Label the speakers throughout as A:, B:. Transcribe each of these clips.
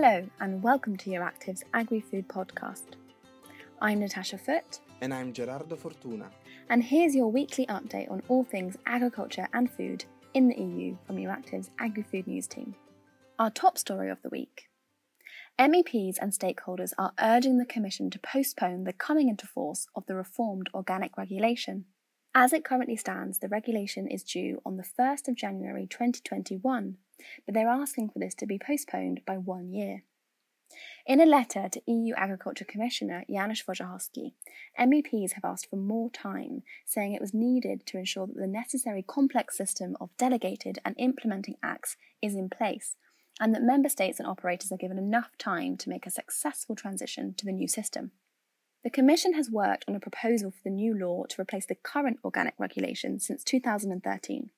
A: Hello, and welcome to Euractiv's Agri Food Podcast. I'm Natasha Foote.
B: And I'm Gerardo Fortuna.
A: And here's your weekly update on all things agriculture and food in the EU from Euractiv's Agri Food News team. Our top story of the week MEPs and stakeholders are urging the Commission to postpone the coming into force of the reformed organic regulation. As it currently stands, the regulation is due on the 1st of January 2021, but they're asking for this to be postponed by one year. In a letter to EU Agriculture Commissioner Janusz Wojciechowski, MEPs have asked for more time, saying it was needed to ensure that the necessary complex system of delegated and implementing acts is in place and that member states and operators are given enough time to make a successful transition to the new system. The Commission has worked on a proposal for the new law to replace the current organic regulation since 2013.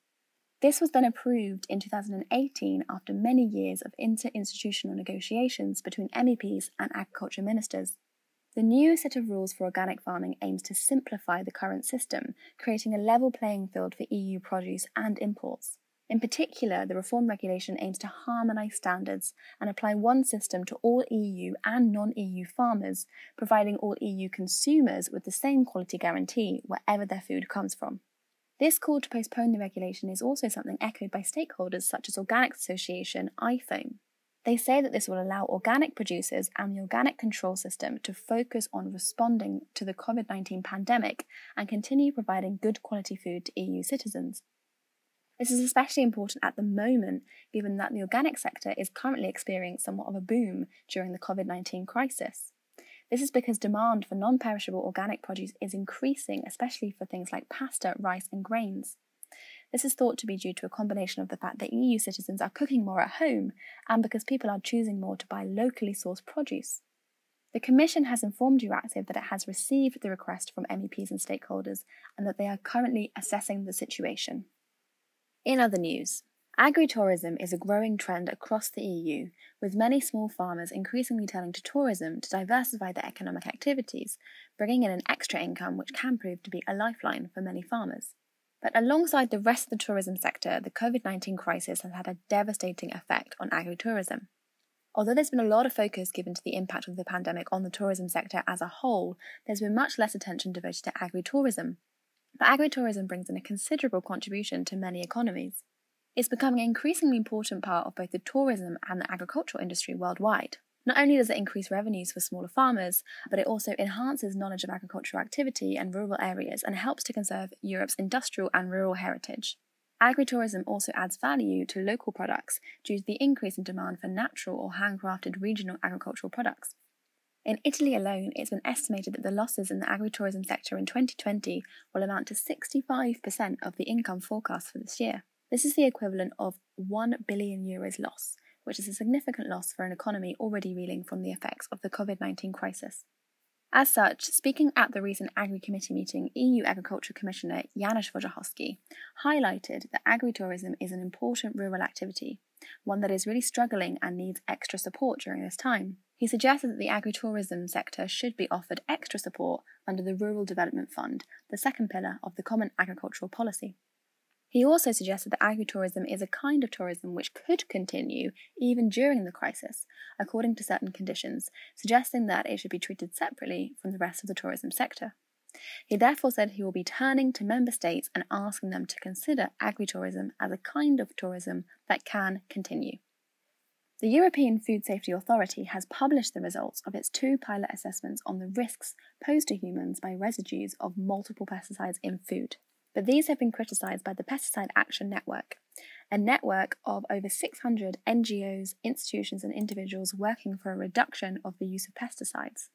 A: This was then approved in 2018 after many years of interinstitutional negotiations between MEPs and agriculture ministers. The new set of rules for organic farming aims to simplify the current system, creating a level playing field for EU produce and imports. In particular, the reform regulation aims to harmonise standards and apply one system to all EU and non EU farmers, providing all EU consumers with the same quality guarantee wherever their food comes from. This call to postpone the regulation is also something echoed by stakeholders such as Organic Association IFOAM. They say that this will allow organic producers and the organic control system to focus on responding to the COVID 19 pandemic and continue providing good quality food to EU citizens. This is especially important at the moment, given that the organic sector is currently experiencing somewhat of a boom during the COVID 19 crisis. This is because demand for non perishable organic produce is increasing, especially for things like pasta, rice, and grains. This is thought to be due to a combination of the fact that EU citizens are cooking more at home and because people are choosing more to buy locally sourced produce. The Commission has informed Euractiv that it has received the request from MEPs and stakeholders and that they are currently assessing the situation. In other news, agritourism is a growing trend across the EU, with many small farmers increasingly turning to tourism to diversify their economic activities, bringing in an extra income which can prove to be a lifeline for many farmers. But alongside the rest of the tourism sector, the COVID 19 crisis has had a devastating effect on agritourism. Although there's been a lot of focus given to the impact of the pandemic on the tourism sector as a whole, there's been much less attention devoted to agritourism, but agritourism brings in a considerable contribution to many economies. It's becoming an increasingly important part of both the tourism and the agricultural industry worldwide. Not only does it increase revenues for smaller farmers, but it also enhances knowledge of agricultural activity and rural areas and helps to conserve Europe's industrial and rural heritage. Agritourism also adds value to local products due to the increase in demand for natural or handcrafted regional agricultural products. In Italy alone, it's been estimated that the losses in the agritourism sector in 2020 will amount to 65% of the income forecast for this year. This is the equivalent of 1 billion euros loss, which is a significant loss for an economy already reeling from the effects of the COVID 19 crisis. As such, speaking at the recent Agri Committee meeting, EU Agriculture Commissioner Janusz Wojciechowski highlighted that agritourism is an important rural activity, one that is really struggling and needs extra support during this time. He suggested that the agritourism sector should be offered extra support under the Rural Development Fund, the second pillar of the Common Agricultural Policy. He also suggested that agritourism is a kind of tourism which could continue even during the crisis, according to certain conditions, suggesting that it should be treated separately from the rest of the tourism sector. He therefore said he will be turning to member states and asking them to consider agritourism as a kind of tourism that can continue. The European Food Safety Authority has published the results of its two pilot assessments on the risks posed to humans by residues of multiple pesticides in food. But these have been criticised by the Pesticide Action Network, a network of over 600 NGOs, institutions, and individuals working for a reduction of the use of pesticides.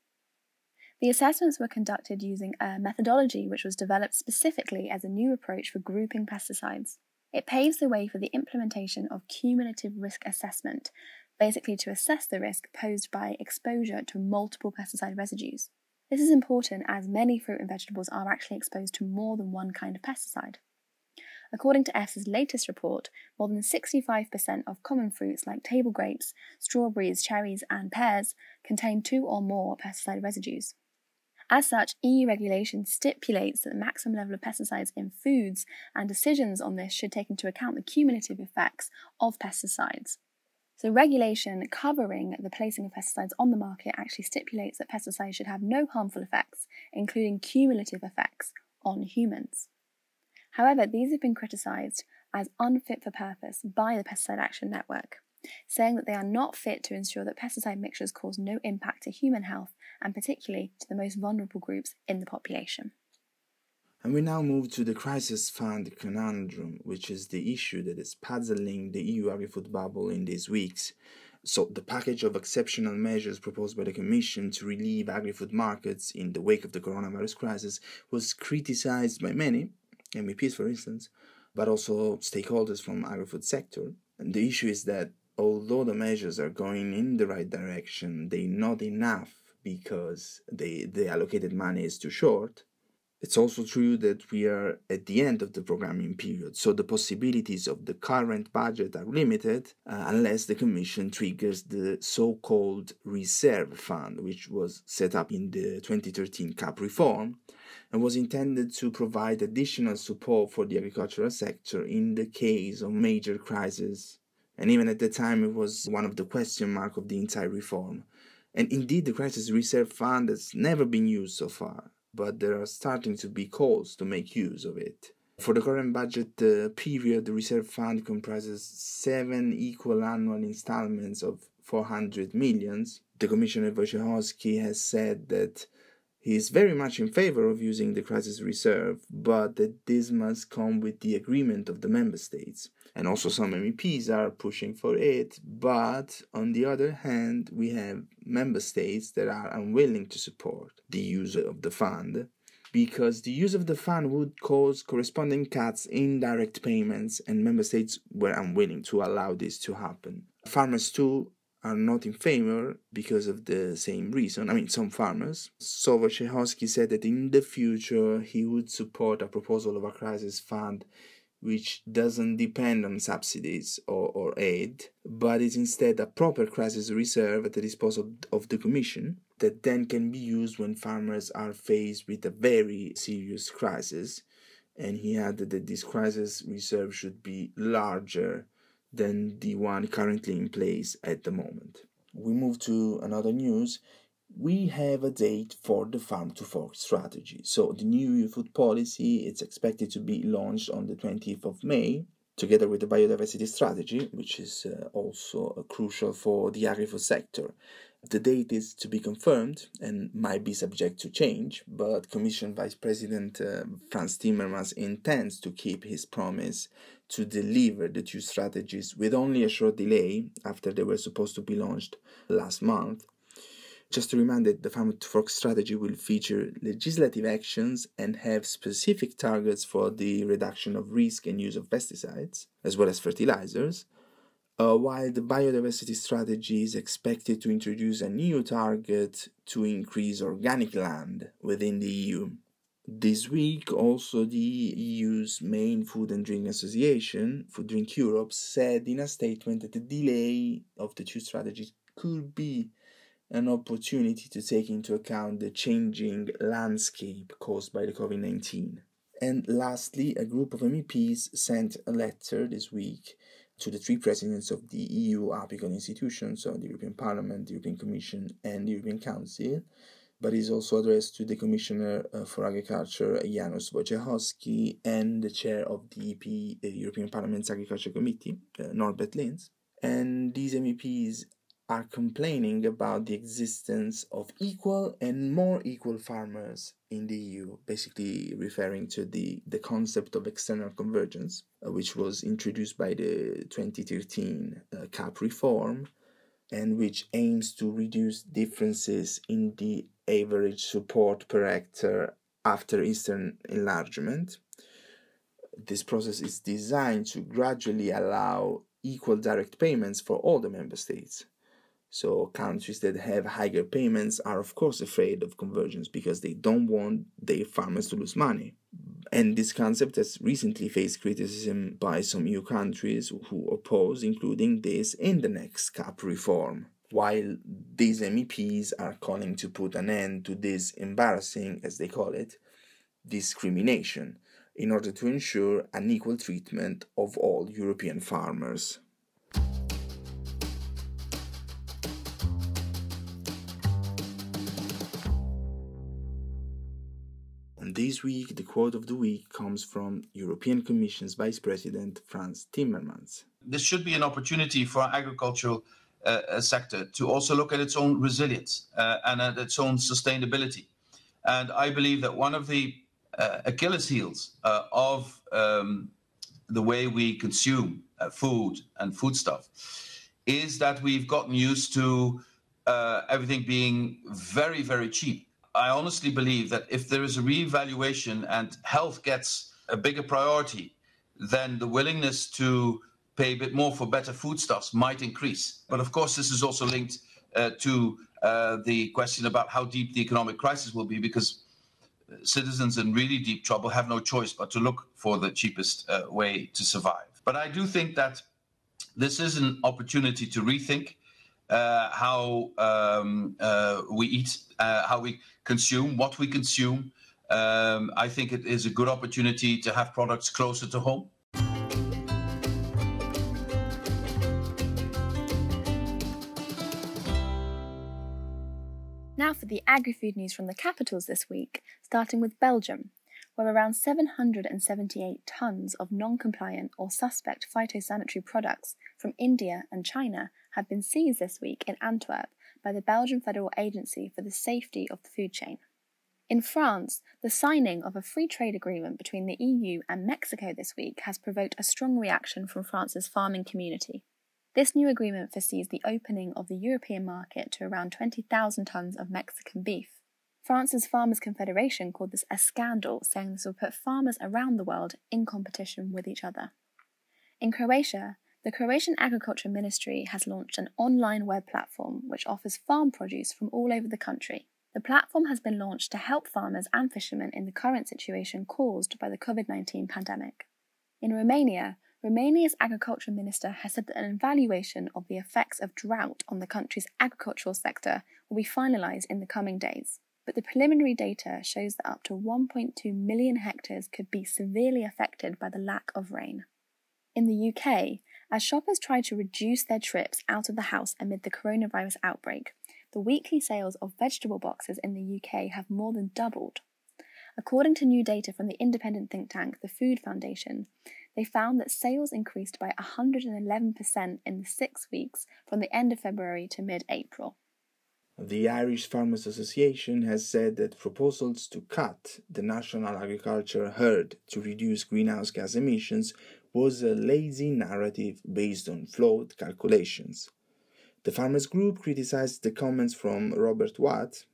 A: The assessments were conducted using a methodology which was developed specifically as a new approach for grouping pesticides. It paves the way for the implementation of cumulative risk assessment, basically to assess the risk posed by exposure to multiple pesticide residues. This is important as many fruit and vegetables are actually exposed to more than one kind of pesticide. According to EFSA's latest report, more than 65% of common fruits like table grapes, strawberries, cherries, and pears contain two or more pesticide residues. As such, EU regulation stipulates that the maximum level of pesticides in foods and decisions on this should take into account the cumulative effects of pesticides. So, regulation covering the placing of pesticides on the market actually stipulates that pesticides should have no harmful effects, including cumulative effects on humans. However, these have been criticised as unfit for purpose by the Pesticide Action Network, saying that they are not fit to ensure that pesticide mixtures cause no impact to human health and particularly to the most vulnerable groups in the population.
B: And we now move to the crisis fund conundrum, which is the issue that is puzzling the EU agri-food bubble in these weeks. So, the package of exceptional measures proposed by the Commission to relieve agri-food markets in the wake of the coronavirus crisis was criticized by many, MEPs for instance, but also stakeholders from agri-food sector. And the issue is that although the measures are going in the right direction, they're not enough because they, the allocated money is too short it's also true that we are at the end of the programming period, so the possibilities of the current budget are limited uh, unless the Commission triggers the so called reserve fund, which was set up in the 2013 CAP reform and was intended to provide additional support for the agricultural sector in the case of major crises. And even at the time, it was one of the question marks of the entire reform. And indeed, the Crisis Reserve Fund has never been used so far but there are starting to be calls to make use of it. For the current budget uh, period, the reserve fund comprises seven equal annual installments of 400 millions. The Commissioner Wojciechowski has said that he is very much in favor of using the crisis reserve, but that this must come with the agreement of the member states and also some MEPs are pushing for it. But on the other hand, we have member states that are unwilling to support the use of the fund because the use of the fund would cause corresponding cuts in direct payments, and member states were unwilling to allow this to happen. Farmers, too, are not in favor because of the same reason. I mean, some farmers. So Wojciechowski said that in the future he would support a proposal of a crisis fund which doesn't depend on subsidies or, or aid, but is instead a proper crisis reserve at the disposal of the Commission that then can be used when farmers are faced with a very serious crisis. And he added that this crisis reserve should be larger than the one currently in place at the moment. We move to another news we have a date for the farm to fork strategy. So the new EU food policy is expected to be launched on the 20th of May, together with the biodiversity strategy, which is uh, also uh, crucial for the agri-food sector. The date is to be confirmed and might be subject to change, but Commission Vice President uh, Frans Timmermans intends to keep his promise to deliver the two strategies with only a short delay after they were supposed to be launched last month. Just to remind that the Farm to Fork strategy will feature legislative actions and have specific targets for the reduction of risk and use of pesticides, as well as fertilizers, uh, while the biodiversity strategy is expected to introduce a new target to increase organic land within the EU. This week, also the EU's main food and drink association, Food Drink Europe, said in a statement that the delay of the two strategies could be an opportunity to take into account the changing landscape caused by the COVID 19. And lastly, a group of MEPs sent a letter this week to the three presidents of the EU apical institutions, so the European Parliament, the European Commission, and the European Council, but is also addressed to the Commissioner uh, for Agriculture, Janusz Wojciechowski, and the chair of the EP, the European Parliament's Agriculture Committee, uh, Norbert Lins. And these MEPs are complaining about the existence of equal and more equal farmers in the EU, basically referring to the, the concept of external convergence, uh, which was introduced by the 2013 uh, CAP reform and which aims to reduce differences in the average support per hectare after eastern enlargement. This process is designed to gradually allow equal direct payments for all the member states so countries that have higher payments are of course afraid of convergence because they don't want their farmers to lose money. And this concept has recently faced criticism by some EU countries who oppose including this in the next CAP reform. While these MEPs are calling to put an end to this embarrassing, as they call it, discrimination in order to ensure an equal treatment of all European farmers. This week, the quote of the week comes from European Commission's Vice President Frans Timmermans.
C: This should be an opportunity for our agricultural uh, uh, sector to also look at its own resilience uh, and at its own sustainability. And I believe that one of the uh, Achilles heels uh, of um, the way we consume uh, food and foodstuff is that we've gotten used to everything being very, very cheap I honestly believe that if there is a reevaluation and health gets a bigger priority, then the willingness to pay a bit more for better foodstuffs might increase. But of course, this is also linked uh, to uh, the question about how deep the economic crisis will be, because citizens in really deep trouble have no choice but to look for the cheapest uh, way to survive. But I do think that this is an opportunity to rethink uh, how um, uh, we eat, uh, how we consume, what we consume. Um, I think it is a good opportunity to have products closer to home.
A: Now for the agri food news from the capitals this week, starting with Belgium, where around 778 tonnes of non compliant or suspect phytosanitary products from India and China have been seized this week in Antwerp by the Belgian Federal Agency for the Safety of the Food Chain. In France, the signing of a free trade agreement between the EU and Mexico this week has provoked a strong reaction from France's farming community. This new agreement foresees the opening of the European market to around 20,000 tonnes of Mexican beef. France's Farmers Confederation called this a scandal, saying this will put farmers around the world in competition with each other. In Croatia, the Croatian Agriculture Ministry has launched an online web platform which offers farm produce from all over the country. The platform has been launched to help farmers and fishermen in the current situation caused by the COVID 19 pandemic. In Romania, Romania's agriculture minister has said that an evaluation of the effects of drought on the country's agricultural sector will be finalised in the coming days. But the preliminary data shows that up to 1.2 million hectares could be severely affected by the lack of rain. In the UK, as shoppers try to reduce their trips out of the house amid the coronavirus outbreak, the weekly sales of vegetable boxes in the UK have more than doubled. According to new data from the independent think tank, the Food Foundation, they found that sales increased by 111% in the six weeks from the end of February to mid April.
B: The Irish Farmers Association has said that proposals to cut the national agriculture herd to reduce greenhouse gas emissions was a lazy narrative based on flawed calculations. The farmers group criticized the comments from Robert Watt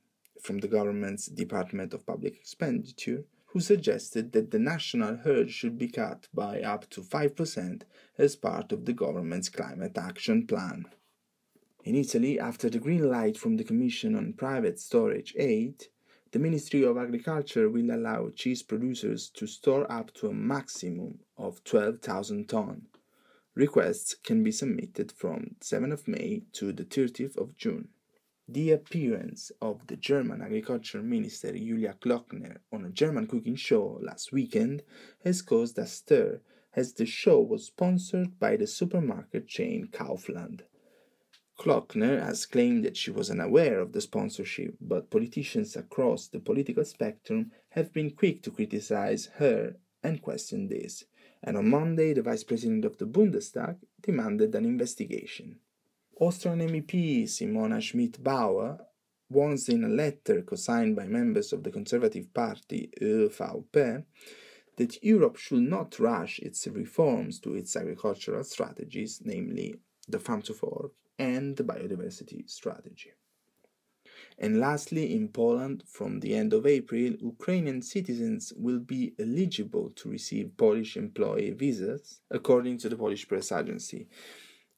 B: from the government's Department of Public Expenditure, who suggested that the national herd should be cut by up to 5% as part of the government's climate action plan. In Italy, after the green light from the Commission on Private Storage Aid, the Ministry of Agriculture will allow cheese producers to store up to a maximum of 12,000 tonnes. Requests can be submitted from 7th of May to the 30th of June. The appearance of the German Agriculture Minister Julia Klöckner on a German cooking show last weekend has caused a stir as the show was sponsored by the supermarket chain Kaufland. Klöckner has claimed that she was unaware of the sponsorship, but politicians across the political spectrum have been quick to criticize her and question this. And on Monday, the vice president of the Bundestag demanded an investigation. Austrian MEP Simone Schmiedtbauer warns in a letter co-signed by members of the Conservative Party ÖVP that Europe should not rush its reforms to its agricultural strategies, namely the Farm to Fork and the biodiversity strategy. And lastly, in Poland, from the end of April, Ukrainian citizens will be eligible to receive Polish employee visas, according to the Polish press agency.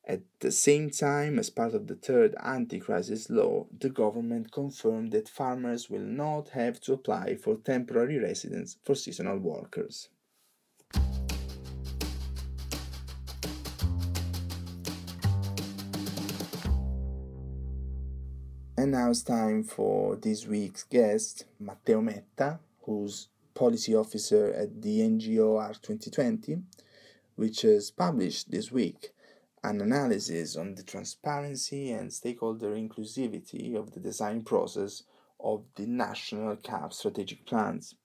B: At the same time, as part of the third anti crisis law, the government confirmed that farmers will not have to apply for temporary residence for seasonal workers. And now it's time for this week's guest, Matteo Metta, who's policy officer at the NGO ARC2020, which has published this week an analysis on the transparency and stakeholder inclusivity of the design process of the national CAP strategic plans.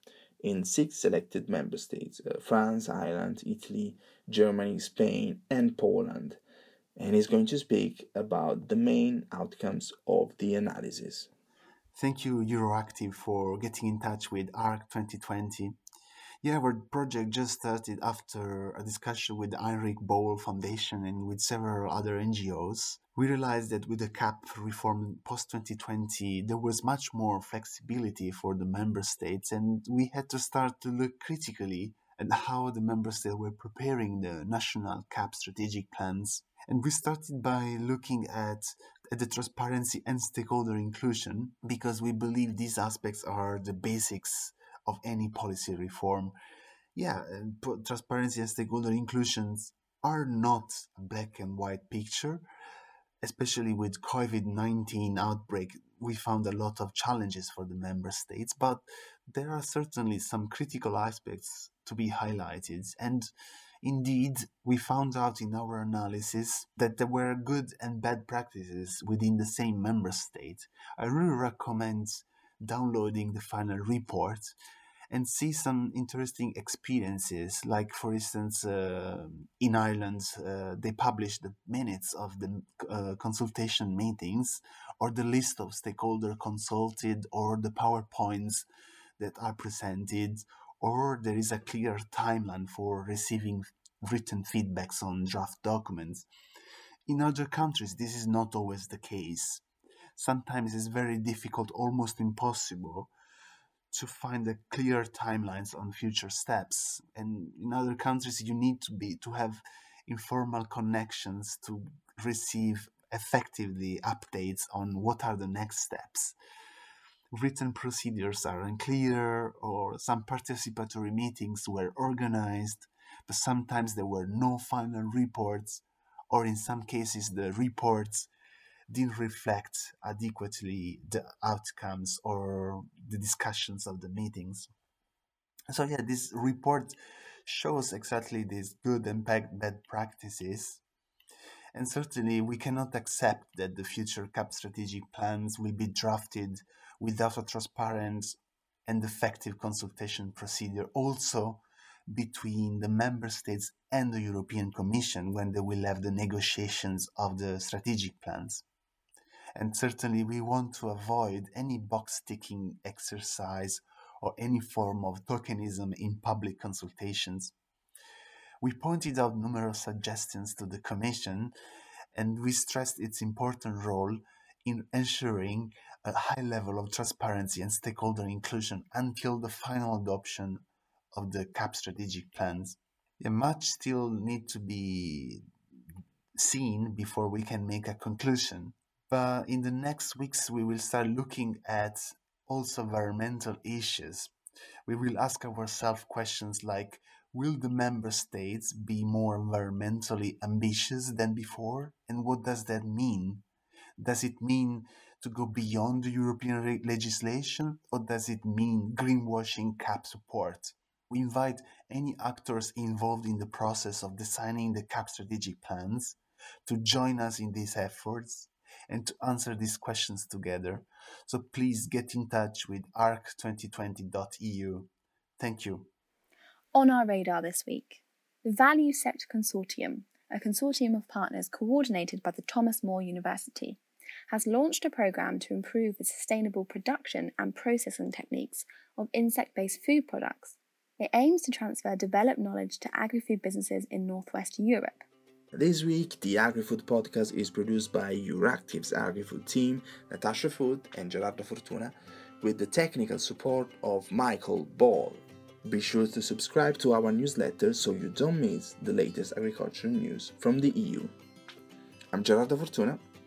B: in six selected member states uh, France, Ireland, Italy, Germany, Spain, and Poland. And he's going to speak about the main outcomes of the analysis.
D: Thank you, Euractiv, for getting in touch with ARC 2020. Yeah, our project just started after a discussion with the Heinrich Böll Foundation and with several other NGOs. We realized that with the CAP reform post 2020, there was much more flexibility for the member states, and we had to start to look critically at how the member states were preparing the national CAP strategic plans. And we started by looking at, at the transparency and stakeholder inclusion because we believe these aspects are the basics of any policy reform. Yeah, transparency and stakeholder inclusions are not a black and white picture especially with COVID-19 outbreak, we found a lot of challenges for the member states, but there are certainly some critical aspects to be highlighted. And indeed, we found out in our analysis that there were good and bad practices within the same member state. I really recommend downloading the final report and see some interesting experiences. Like, for instance, uh, in Ireland, uh, they publish the minutes of the uh, consultation meetings or the list of stakeholder consulted or the PowerPoints that are presented, or there is a clear timeline for receiving written feedbacks on draft documents. In other countries, this is not always the case. Sometimes it's very difficult, almost impossible, to find the clear timelines on future steps. And in other countries, you need to be to have informal connections to receive effectively updates on what are the next steps. Written procedures are unclear, or some participatory meetings were organized, but sometimes there were no final reports, or in some cases, the reports didn't reflect adequately the outcomes or the discussions of the meetings. So yeah, this report shows exactly these good and bad practices. And certainly we cannot accept that the future CAP strategic plans will be drafted without a transparent and effective consultation procedure also between the member states and the European Commission when they will have the negotiations of the strategic plans. And certainly, we want to avoid any box ticking exercise or any form of tokenism in public consultations. We pointed out numerous suggestions to the Commission, and we stressed its important role in ensuring a high level of transparency and stakeholder inclusion until the final adoption of the CAP strategic plans. Much still need to be seen before we can make a conclusion. But in the next weeks, we will start looking at also environmental issues. We will ask ourselves questions like Will the member states be more environmentally ambitious than before? And what does that mean? Does it mean to go beyond the European re- legislation or does it mean greenwashing CAP support? We invite any actors involved in the process of designing the CAP strategic plans to join us in these efforts and to answer these questions together. So please get in touch with arc2020.eu. Thank you.
A: On our radar this week, the ValuSect Consortium, a consortium of partners coordinated by the Thomas More University, has launched a program to improve the sustainable production and processing techniques of insect based food products. It aims to transfer developed knowledge to agri food businesses in Northwest Europe.
B: This week, the AgriFood podcast is produced by Euractiv's AgriFood team, Natasha Foote and Gerardo Fortuna, with the technical support of Michael Ball. Be sure to subscribe to our newsletter so you don't miss the latest agricultural news from the EU. I'm Gerardo Fortuna.